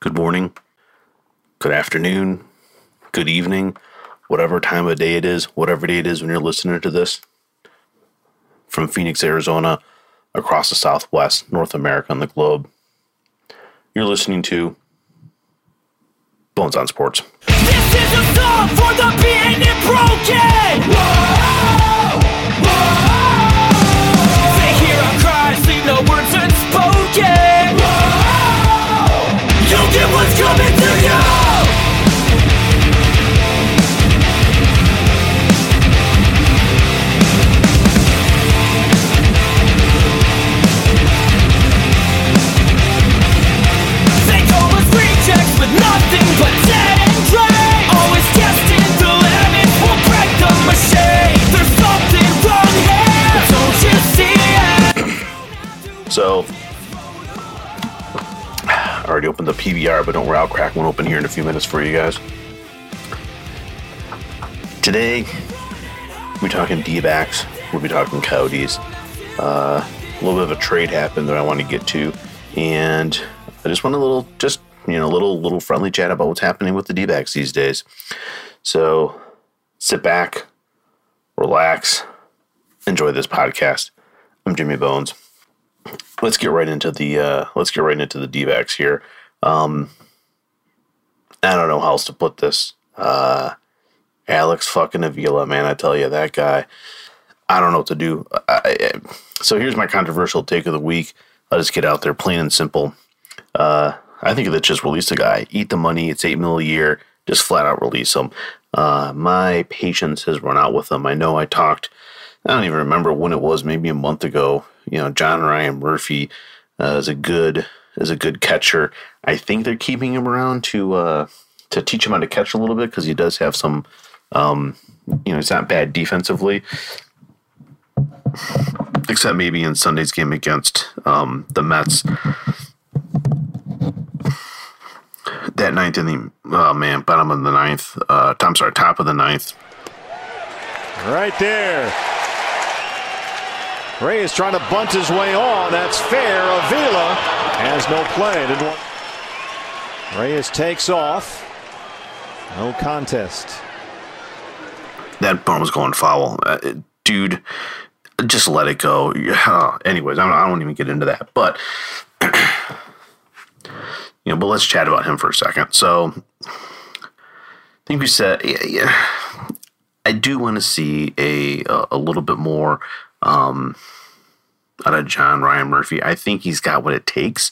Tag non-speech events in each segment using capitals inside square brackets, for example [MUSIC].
good morning, good afternoon, good evening, whatever time of day it is, whatever day it is when you're listening to this. From Phoenix, Arizona, across the Southwest, North America, and the globe. You're listening to Bones on Sports. This is a song for the and broken. Whoa, whoa. They hear our cries, words unspoken. The but don't worry, I'll crack one open here in a few minutes for you guys. Today, we're talking D-backs, we'll be talking Coyotes. Uh, a little bit of a trade happened that I want to get to, and I just want a little, just you know, a little little friendly chat about what's happening with the D-backs these days. So, sit back, relax, enjoy this podcast. I'm Jimmy Bones let's get right into the uh, let's get right into the D-backs here. Um, I don't know how else to put this. Uh, Alex fucking Avila, man, I tell you that guy. I don't know what to do. I, I, so here's my controversial take of the week. I'll just get out there, plain and simple. Uh, I think that just release the guy, eat the money. It's eight mil a year. Just flat out release him. Uh, my patience has run out with him. I know I talked. I don't even remember when it was. Maybe a month ago. You know, John Ryan Murphy uh, is a good is a good catcher. I think they're keeping him around to uh, to teach him how to catch a little bit because he does have some. Um, you know, he's not bad defensively, except maybe in Sunday's game against um, the Mets. That ninth inning, oh man, bottom of the ninth. Uh, I'm sorry, top of the ninth. Right there. Reyes trying to bunt his way on. That's fair. Avila has no play. Didn't want... Reyes takes off. No contest. that bunt was going foul. Uh, dude, just let it go. Yeah. Anyways, I don't, I won't even get into that. But, [CLEARS THROAT] you know, but let's chat about him for a second. So, I think we said, yeah, yeah I do want to see a, a, a little bit more um, out of John Ryan Murphy. I think he's got what it takes.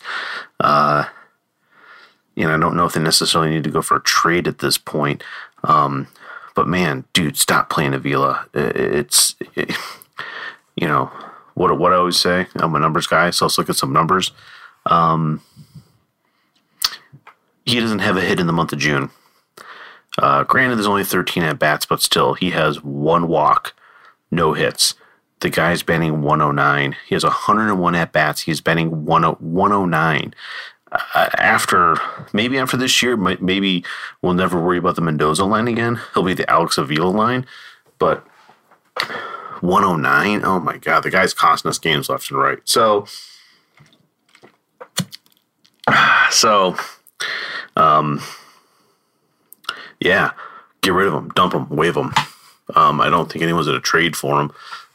Uh, know, I don't know if they necessarily need to go for a trade at this point. Um, but man, dude, stop playing Avila. It's, it, [LAUGHS] you know, what what I always say. I'm a numbers guy, so let's look at some numbers. Um, he doesn't have a hit in the month of June. Uh, granted, there's only 13 at bats, but still, he has one walk, no hits. The guy's batting 109. He has 101 at bats. He's batting 109 uh, after maybe after this year, maybe we'll never worry about the Mendoza line again. He'll be the Alex Avila line, but 109. Oh my God, the guy's costing us games left and right. So, [SIGHS] so, um, yeah, get rid of him, dump him, wave him. Um, I don't think anyone's going to trade for him.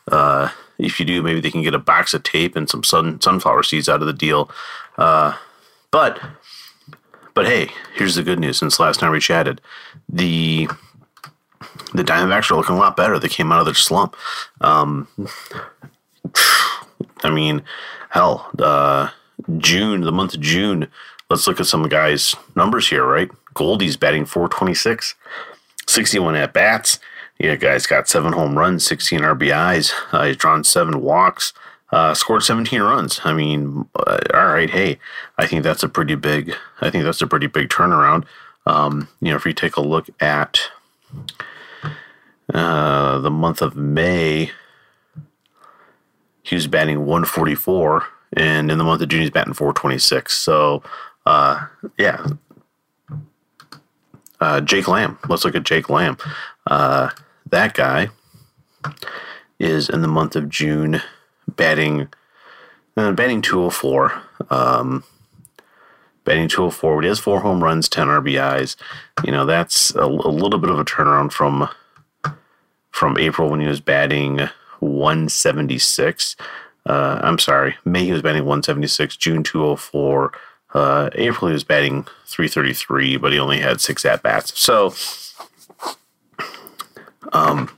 Uh, if you do, maybe they can get a box of tape and some sun sunflower seeds out of the deal. Uh, but but hey, here's the good news. Since last time we chatted, the the Diamondbacks are looking a lot better. They came out of their slump. Um, I mean, hell, uh, June, the month of June. Let's look at some guys' numbers here, right? Goldie's batting 426, 61 at bats. Yeah, guys got seven home runs, 16 RBIs. Uh, he's drawn seven walks, uh, scored 17 runs. I mean, uh, all right, hey, I think that's a pretty big. I think that's a pretty big turnaround. Um, you know, if you take a look at uh, the month of May, he was batting 144, and in the month of June, he's batting 426. So, uh, yeah. Uh, Jake Lamb. Let's look at Jake Lamb. Uh, that guy is in the month of June batting uh, batting 204. Um, batting 204. But he has four home runs, 10 RBIs. You know, that's a, a little bit of a turnaround from from April when he was batting 176. Uh, I'm sorry, May he was batting 176, June 204. Uh, April he was batting 333, but he only had six at bats. So, um,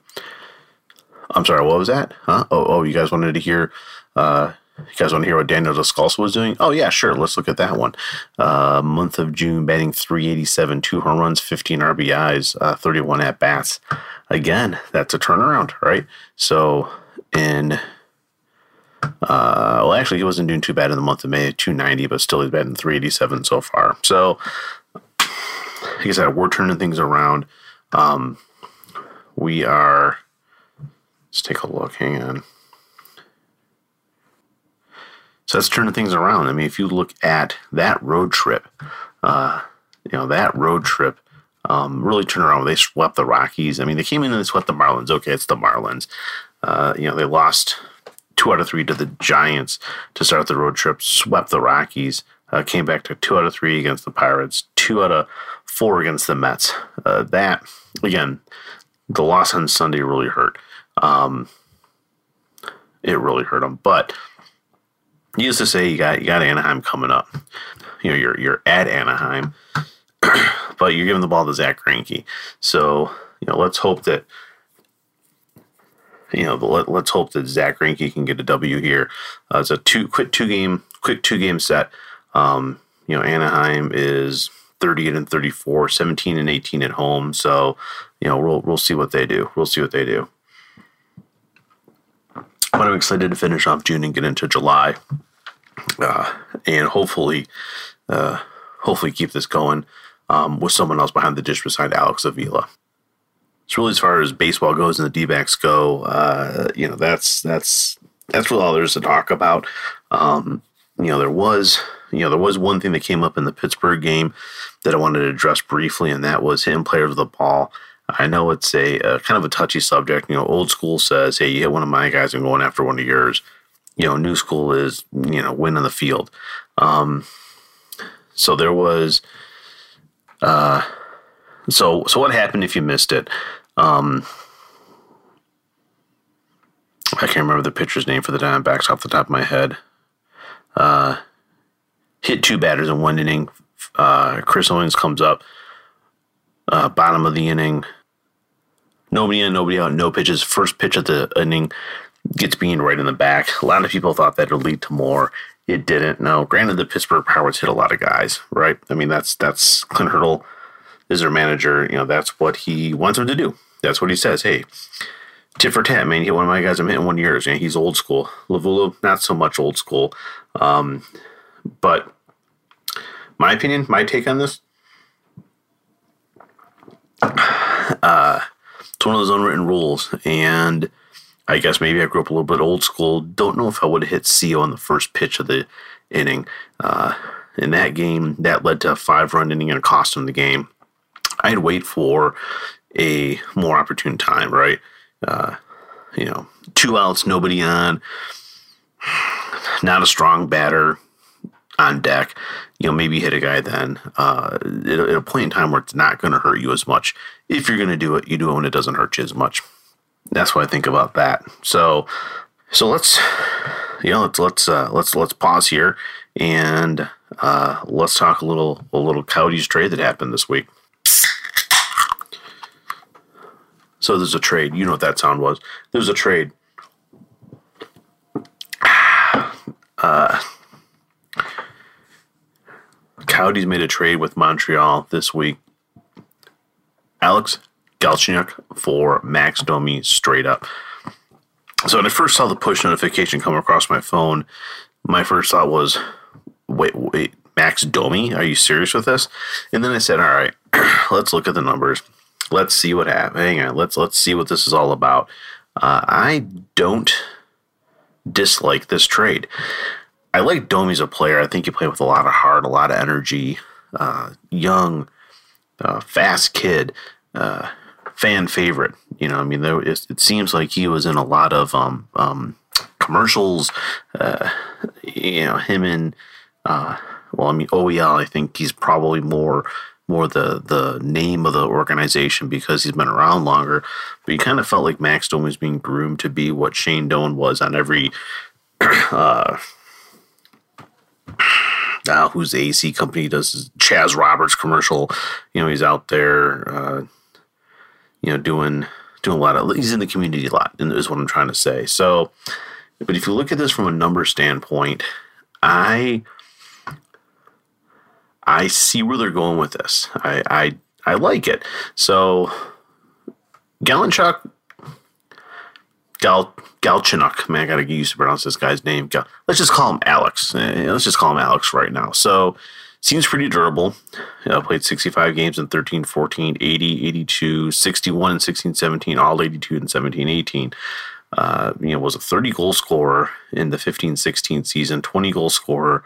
I'm sorry, what was that? Huh? Oh, oh, you guys wanted to hear, uh, you guys want to hear what Daniel Descalso was doing? Oh, yeah, sure. Let's look at that one. Uh, month of June, batting 387, two home runs, 15 RBIs, uh, 31 at bats. Again, that's a turnaround, right? So, in, uh, well, actually, he wasn't doing too bad in the month of May at 290, but still he's batting 387 so far. So, like I said, we're turning things around. Um, we are, let's take a look. Hang on. So that's turning things around. I mean, if you look at that road trip, uh, you know, that road trip um, really turned around. They swept the Rockies. I mean, they came in and they swept the Marlins. Okay, it's the Marlins. Uh, you know, they lost two out of three to the Giants to start the road trip, swept the Rockies, uh, came back to two out of three against the Pirates, two out of four against the Mets. Uh, that, again, the loss on Sunday really hurt. Um, it really hurt them. But used to say you got you got Anaheim coming up. You know, you're you're at Anaheim, [CLEARS THROAT] but you're giving the ball to Zach Greinke. So you know, let's hope that you know, let, let's hope that Zach Greinke can get a W here. Uh, it's a two quick two game quick two game set. Um, you know, Anaheim is 38 and 34, 17 and 18 at home. So, you know, we'll we'll see what they do. We'll see what they do. But I'm excited to finish off June and get into July, uh, and hopefully, uh, hopefully keep this going um, with someone else behind the dish beside Alex Avila. So really, as far as baseball goes and the D-backs go, uh, you know, that's that's that's really all there is to talk about. Um, you know, there was you know there was one thing that came up in the Pittsburgh game that I wanted to address briefly, and that was hitting players with the ball. I know it's a, a, kind of a touchy subject. You know, old school says, "Hey, you hit one of my guys, I'm going after one of yours." You know, new school is you know win on the field. Um, so there was, uh, so so what happened if you missed it? Um, I can't remember the pitcher's name for the Diamondbacks off the top of my head. Uh, hit two batters in one inning. Uh, Chris Owings comes up, uh, bottom of the inning. Nobody in, nobody out, no pitches. First pitch of the inning gets beamed right in the back. A lot of people thought that would lead to more. It didn't. Now, granted, the Pittsburgh Pirates hit a lot of guys, right? I mean, that's that's Clint Hurdle is their manager. You know, that's what he wants them to do. That's what he says. Hey, tit for tat, man. Hit one of my guys. I'm hitting one of yours. You know, he's old school. Lovullo, not so much old school. Um, but my opinion, my take on this, uh, it's one of those unwritten rules. And I guess maybe I grew up a little bit old school. Don't know if I would have hit CO on the first pitch of the inning. Uh, in that game, that led to a five run inning and a cost him the game. I'd wait for a more opportune time, right? Uh, you know, two outs, nobody on, [SIGHS] not a strong batter on deck. You know, maybe hit a guy then uh, at, a point in time where it's not going to hurt you as much. If you're going to do it, you do it when it doesn't hurt you as much. That's what I think about that. So, so let's, you know, let's let's uh, let's let's pause here and uh, let's talk a little a little Coyotes trade that happened this week. So there's a trade. You know what that sound was. There's a trade. [SIGHS] Uh, Coyotes made a trade with Montreal this week. Alex Galchenyuk for Max Domi straight up. So when I first saw the push notification come across my phone, my first thought was, wait, wait, Max Domi? Are you serious with this? And then I said, all right, [CLEARS THROAT] let's look at the numbers let's see what happens. Hang on, let's let's see what this is all about. Uh, I don't dislike this trade. I like Domi as a player. I think he played with a lot of heart, a lot of energy. Uh, young, uh, fast kid, uh, fan favorite. You know, I mean, it seems like he was in a lot of um, um, commercials. Uh, you know, him and uh, well, I mean OEL. I think he's probably more more the the name of the organization because he's been around longer. But you kind of felt like Max Domi was being groomed to be what Shane Doan was on every. [CLEARS THROAT] Uh, uh, whose AC company does Chas Roberts commercial? You know, he's out there, uh, you know, doing doing a lot of. He's in the community a lot, is what I'm trying to say. So, but if you look at this from a number standpoint, I I see where they're going with this. I I, I like it. So Galanchuk Gal Galchinuk, man, I gotta get used to pronounce this guy's name. Gal, let's just call him Alex. Eh, let's just call him Alex right now. So seems pretty durable. Played 65 games in 13, 14, 80, 82, 61 and 16, 17, all 82 and 17, 18. Uh, you know, was a 30 goal scorer in the 15, 16 season, 20 goal scorer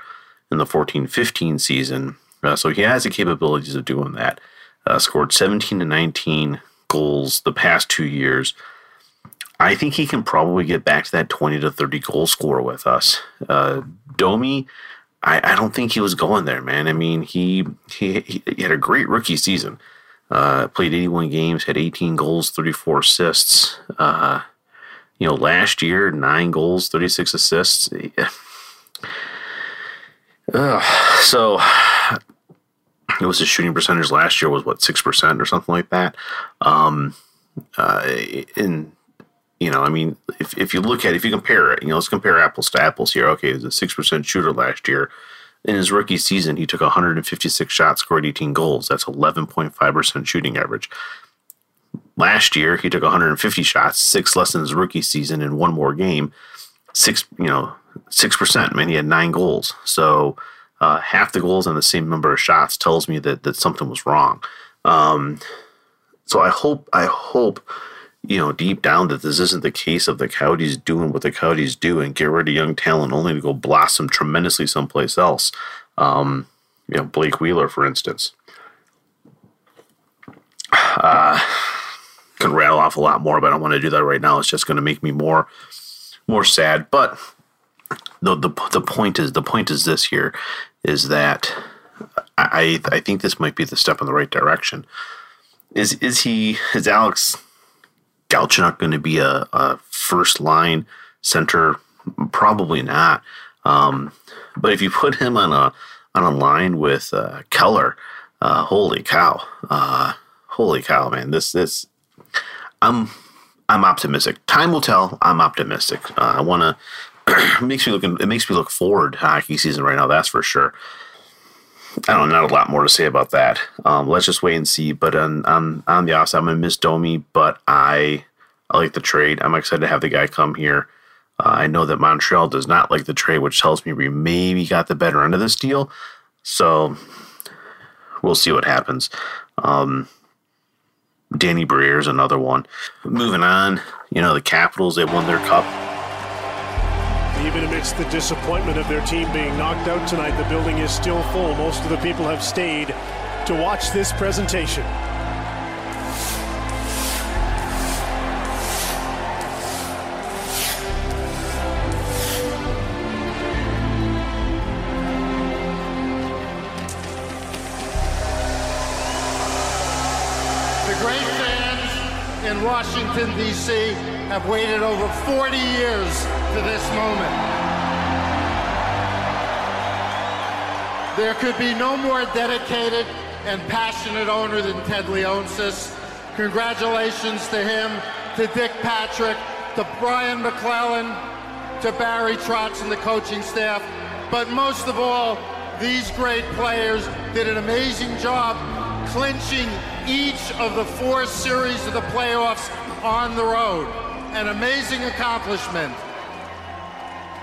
in the 14, 15 season. Uh, so he has the capabilities of doing that. Uh, scored 17 to 19 goals the past two years. I think he can probably get back to that 20 to 30 goal score with us. Uh, Domi, I, I don't think he was going there, man. I mean, he he, he had a great rookie season. Uh, played 81 games, had 18 goals, 34 assists. Uh, you know, last year, nine goals, 36 assists. [SIGHS] Uh, so it was his shooting percentage last year was what six percent or something like that. Um, uh, in you know, I mean, if, if you look at it, if you compare it, you know, let's compare apples to apples here. Okay, he's a six percent shooter last year. In his rookie season, he took 156 shots, scored 18 goals. That's 11.5 percent shooting average. Last year, he took 150 shots, six less than his rookie season, in one more game. Six, you know, six percent. Man, he had nine goals. So uh, half the goals on the same number of shots tells me that that something was wrong. Um, so I hope I hope you know deep down that this isn't the case of the Coyotes doing what the Coyotes do and get rid of young talent only to go blossom tremendously someplace else. Um, you know Blake Wheeler, for instance. Uh, can rattle off a lot more, but I don't want to do that right now. It's just going to make me more more sad. But the, the the point is the point is this here is that I I think this might be the step in the right direction. Is is he is Alex Galchenyuk going to be a, a first line center? Probably not. Um, but if you put him on a on a line with uh, Keller, uh, holy cow, uh, holy cow, man! This this I'm I'm optimistic. Time will tell. I'm optimistic. Uh, I want [CLEARS THROAT] to makes me look it makes me look forward to hockey season right now. That's for sure. I don't know, a lot more to say about that. Um, let's just wait and see. But on on, on the offside, I'm gonna miss Domi, but I I like the trade. I'm excited to have the guy come here. Uh, I know that Montreal does not like the trade, which tells me we maybe got the better end of this deal. So we'll see what happens. Um, Danny Briere is another one. Moving on, you know the Capitals they won their cup even amidst the disappointment of their team being knocked out tonight, the building is still full. Most of the people have stayed to watch this presentation. The great fans in Washington, D.C. have waited over 40 years for this moment. There could be no more dedicated and passionate owner than Ted Leonsis. Congratulations to him, to Dick Patrick, to Brian MacLellan, to Barry Trotz and the coaching staff. But most of all, these great players did an amazing job clinching each of the four series of the playoffs on the road. An amazing accomplishment.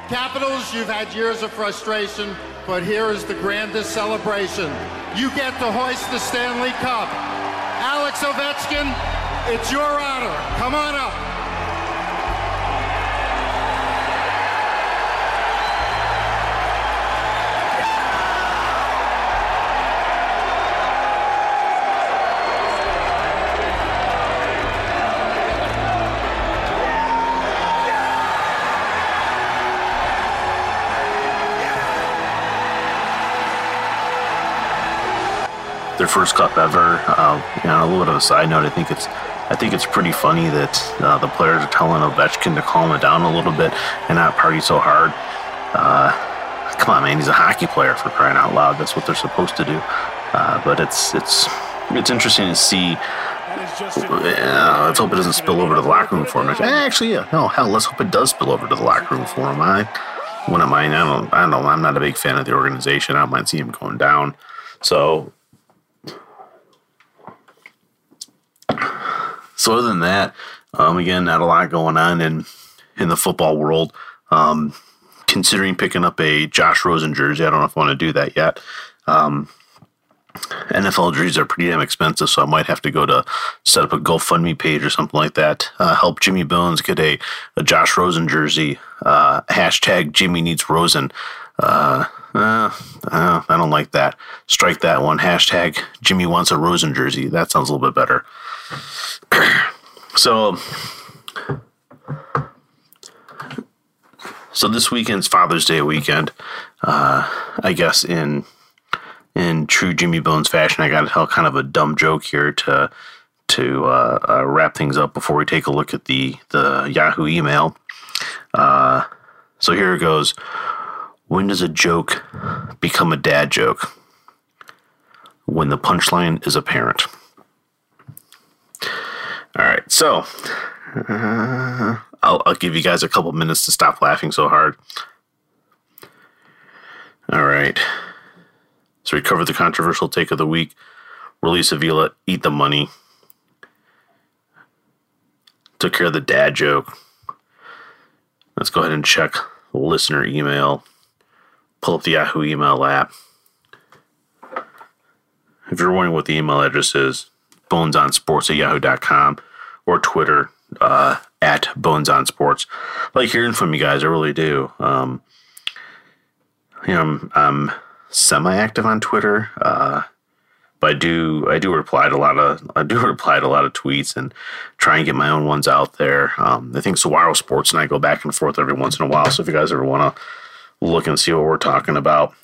Capitals, you've had years of frustration, but here is the grandest celebration. You get to hoist the Stanley Cup. Alex Ovechkin, it's your honor. Come on up. Their first cup ever. Uh, you know, a little bit of a side note. I think it's I think it's pretty funny that uh, the players are telling Ovechkin to calm it down a little bit and not party so hard. Uh, come on, man, he's a hockey player for crying out loud. That's what they're supposed to do. Uh, but it's it's it's interesting to see. Yeah, let's hope it doesn't spill over to the locker room for him. Actually, yeah, no, hell, let's hope it does spill over to the locker room for him. I wouldn't mind. I don't. I don't. I'm not a big fan of the organization. I don't mind seeing him going down. So, so other than that, um, again, not a lot going on in in the football world. Um, considering picking up a Josh Rosen jersey, I don't know if I want to do that yet. Um, NFL jerseys are pretty damn expensive, so I might have to go to set up a GoFundMe page or something like that. Uh, help Jimmy Bones get a, a Josh Rosen jersey. Uh, hashtag Jimmy needs Rosen. Uh, uh, I don't like that. Strike that one. Hashtag Jimmy wants a Rosen jersey. That sounds a little bit better. [CLEARS THROAT] so, so this weekend's Father's Day weekend. Uh, I guess in in true Jimmy Bones fashion, I got to tell kind of a dumb joke here to to uh, uh, wrap things up before we take a look at the the Yahoo email. Uh, so here it goes. When does a joke become a dad joke? When the punchline is apparent. All right, so uh, I'll, I'll give you guys a couple minutes to stop laughing so hard. All right. So we covered the controversial take of the week. Release Avila, eat the money. Took care of the dad joke. Let's go ahead and check listener email. Pull up the Yahoo email app. If you're wondering what the email address is, bonesonsports at yahoo.com or Twitter uh, at bonesonsports. I like hearing from you guys, I really do. Um, you know, I'm, I'm semi-active on Twitter, uh, but I do I do reply to a lot of I do [LAUGHS] reply to a lot of tweets and try and get my own ones out there. Um, I think Saguaro Sports and I go back and forth every once in a while. So if you guys ever want to look and see what we're talking about,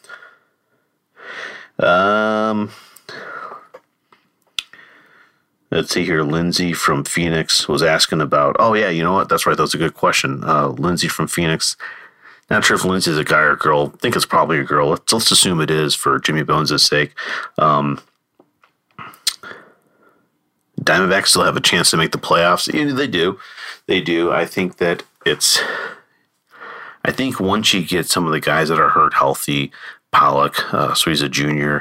um, let's see here. Lindsay from Phoenix was asking about. Oh yeah, you know what? That's right. That's a good question. Uh, Lindsay from Phoenix not sure if Lindsay's a guy or a girl. I think it's probably a girl. Let's, let's assume it is for Jimmy Bones' sake. Um, Diamondbacks still have a chance to make the playoffs. They do. They do. I think that it's. I think once you get some of the guys that are hurt healthy, Pollock, uh, Souza Jr.,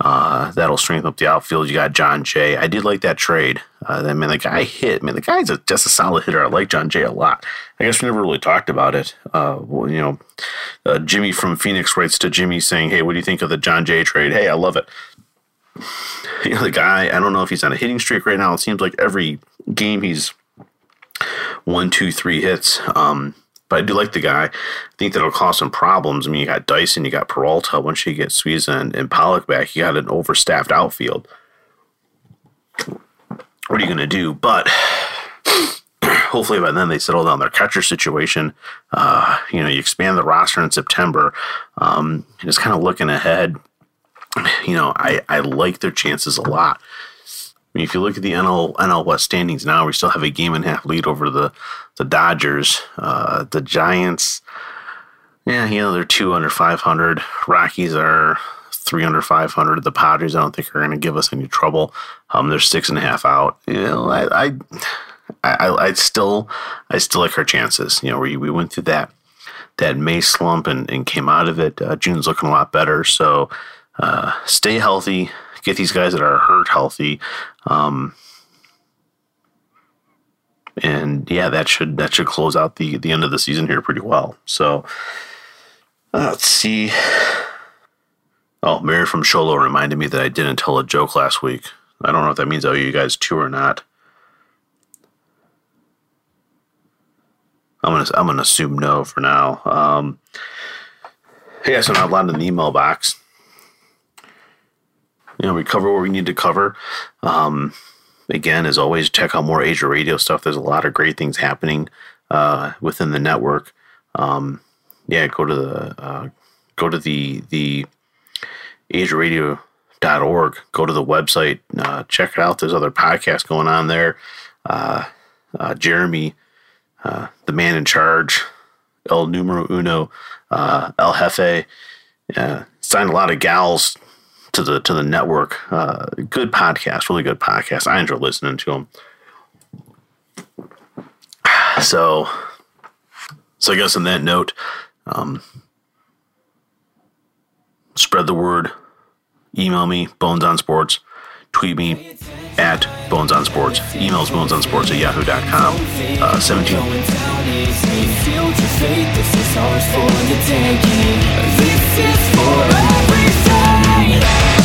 uh, that'll strengthen up the outfield. You got Jon Jay. I did like that trade. Uh, I mean, the guy hit. I mean, the guy's a, just a solid hitter. I like Jon Jay a lot. I guess we never really talked about it. Uh, well, you know, uh, Jimmy from Phoenix writes to Jimmy saying, "Hey, what do you think of the Jon Jay trade? Hey, I love it." You know, the guy. I don't know if he's on a hitting streak right now. It seems like every game he's one, two, three hits. Um, but I do like the guy. I think that'll cause some problems. I mean, you got Dyson, you got Peralta. Once you get Souza and, and Pollock back, you got an overstaffed outfield. What are you going to do? But [CLEARS THROAT] hopefully by then they settle down their catcher situation. Uh, you know, you expand the roster in September. Um, just kind of looking ahead, you know, I, I like their chances a lot. Mean, if you look at the NL NL West standings now, we still have a game and a half lead over the the Dodgers. Uh, the Giants, yeah, you know, they're two under five hundred. Rockies are three under five hundred. The Padres, I don't think are going to give us any trouble. Um, they're six and a half out. You know, I, I, I, I still, I still like our chances. You know, we we went through that that May slump and, and came out of it. Uh, June's looking a lot better. So uh, stay healthy. Get these guys that are hurt healthy. Um, and yeah, that should that should close out the the end of the season here pretty well. So uh, let's see. Oh, Mary from Show Low reminded me that I didn't tell a joke last week. I don't know if that means I owe you guys two or not. I'm gonna I'm gonna assume no for now. Um, yeah, so not a lot in the email box. You know, we cover what we need to cover. Um, again, as always, check out more Asia Radio stuff. There's a lot of great things happening uh, within the network. Um, yeah, go to the uh, go to the the org. Go to the website, uh, check it out. There's other podcasts going on there. Uh, uh, Jeremy, uh, the man in charge, El Numero Uno, El Jefe, signed a lot of gals to the to the network. Uh, good podcast, really good podcast. I enjoy listening to them. So, so I guess on that note, um, spread the word. Email me, Bones on Sports. Tweet me at Bones on Sports. Emails Bones on Sports at yahoo.com. Uh, 17. Fate,